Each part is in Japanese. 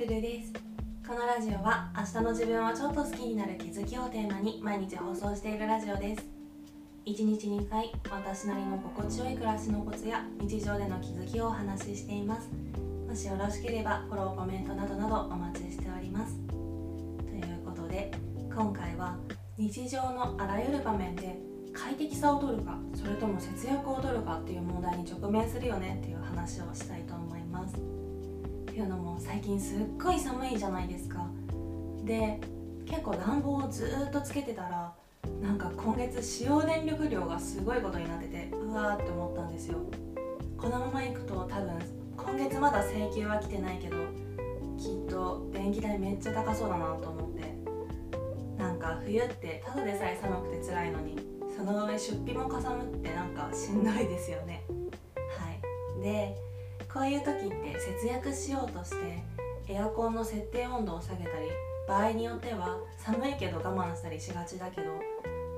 ルルです。このラジオは明日の自分をちょっと好きになる気づきをテーマに毎日放送しているラジオです。1日2回私なりの心地よい暮らしのコツや日常での気づきをお話ししています。もしよろしければフォローコメントなどなどお待ちしております。ということで今回は日常のあらゆる場面で快適さを取るかそれとも節約を取るかっていう問題に直面するよねっていう話をしたいと思います。いうのも最近すっごい寒いじゃないですか。で結構暖房をずっとつけてたらなんか今月使用電力量がすごいことになっててうわーって思ったんですよ。このままいくと多分今月まだ請求は来てないけどきっと電気代めっちゃ高そうだなと思ってなんか冬ってただでさえ寒くて辛いのにその上出費もかさむってなんかしんどいですよね。はい。でこういう時って節約しようとしてエアコンの設定温度を下げたり場合によっては寒いけど我慢したりしがちだけど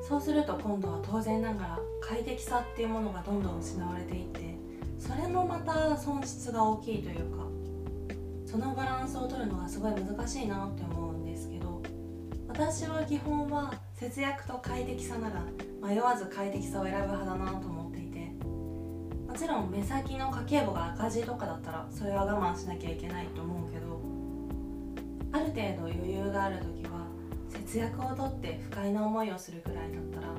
そうすると今度は当然ながら快適さっていうものがどんどん失われていってそれもまた損失が大きいというかそのバランスを取るのがすごい難しいなって思うんですけど私は基本は節約と快適さなら迷わず快適さを選ぶ派だなと思ってもちろん目先の家計簿が赤字とかだったらそれは我慢しなきゃいけないと思うけどある程度余裕がある時は節約をとって不快な思いをするくらいだったら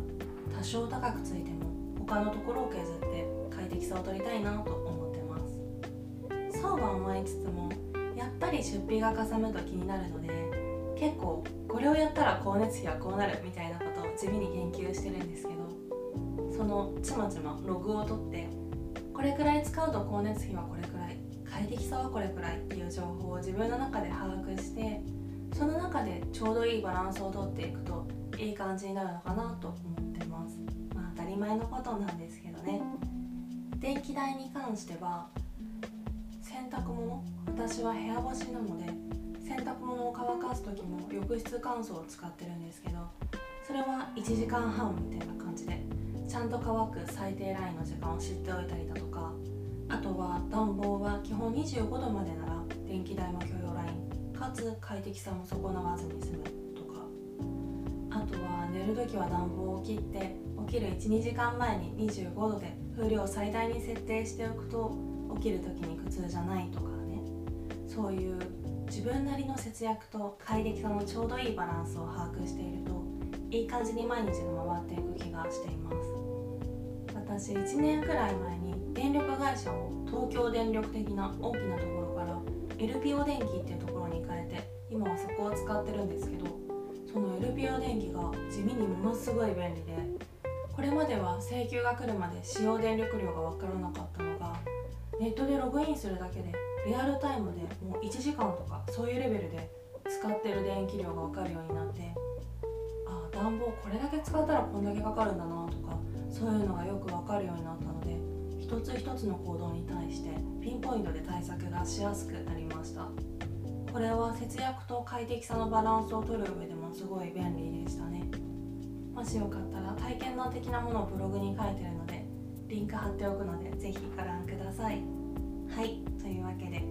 多少高くついても他のところを削って快適さを取りたいなと思ってます。そうは思いつつもやっぱり出費がかさむと気になるので結構これをやったら光熱費はこうなるみたいなことを地味に研究してるんですけどそのちまちまログを取ってれくらい使うと光熱費はこれくらい快適さはこれくらいっていう情報を自分の中で把握してその中でちょうどいいバランスをとっていくといい感じになるのかなと思ってます。まあ当たり前のことなんですけどね。電気代に関しては洗濯物私は部屋干しなので洗濯物を乾かす時も浴室乾燥を使ってるんですけどそれは1時間半みたいな感じちゃんと乾く最低ラインの時間を知っておいたりだとかあとは暖房は基本25度までなら電気代も許容ラインかつ快適さも損なわずに済むとか。あとは寝る時は暖房を切って起きる12時間前に25度で風量を最大に設定しておくと起きる時に苦痛じゃないとかね。そういう自分なりの節約と快適さのちょうどいいバランスを把握しているといい感じに毎日が回っていく気が私1年くらい前に電力会社を東京電力的な大きなところから LPO 電気っていうところに変えて今はそこを使ってるんですけどその LPO 電気が地味にものすごい便利でこれまでは請求が来るまで使用電力量が分からなかったのがネットでログインするだけでリアルタイムでもう1時間とかそういうレベルで使ってる電気量が分かるようになってああ暖房これだけ使ったらこんだけかかるんだなとかそういうのがよく分かるようになったので一つ一つの行動に対してピンポイントで対策がしやすくなりました。これは節約と快適さのバランスを取る上でもすごい便利でしたね。もしよかったら体験談的なものをブログに書いてるのでリンク貼っておくのでぜひご覧ください。はいというわけで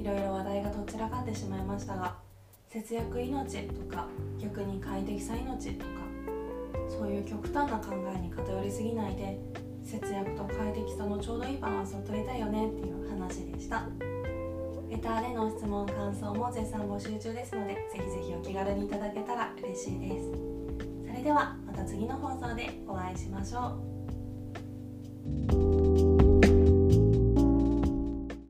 いろいろ話題がどちらかってしまいましたが節約命とか逆に快適さ命とかそういう極端な考えに偏りすぎないで節約と快適さのちょうどいいバランスを取りたいよねっていう話でした。レターでの質問感想も絶賛募集中ですのでぜひぜひお気軽にいただけたら嬉しいです。それではまた次の放送でお会いしましょう。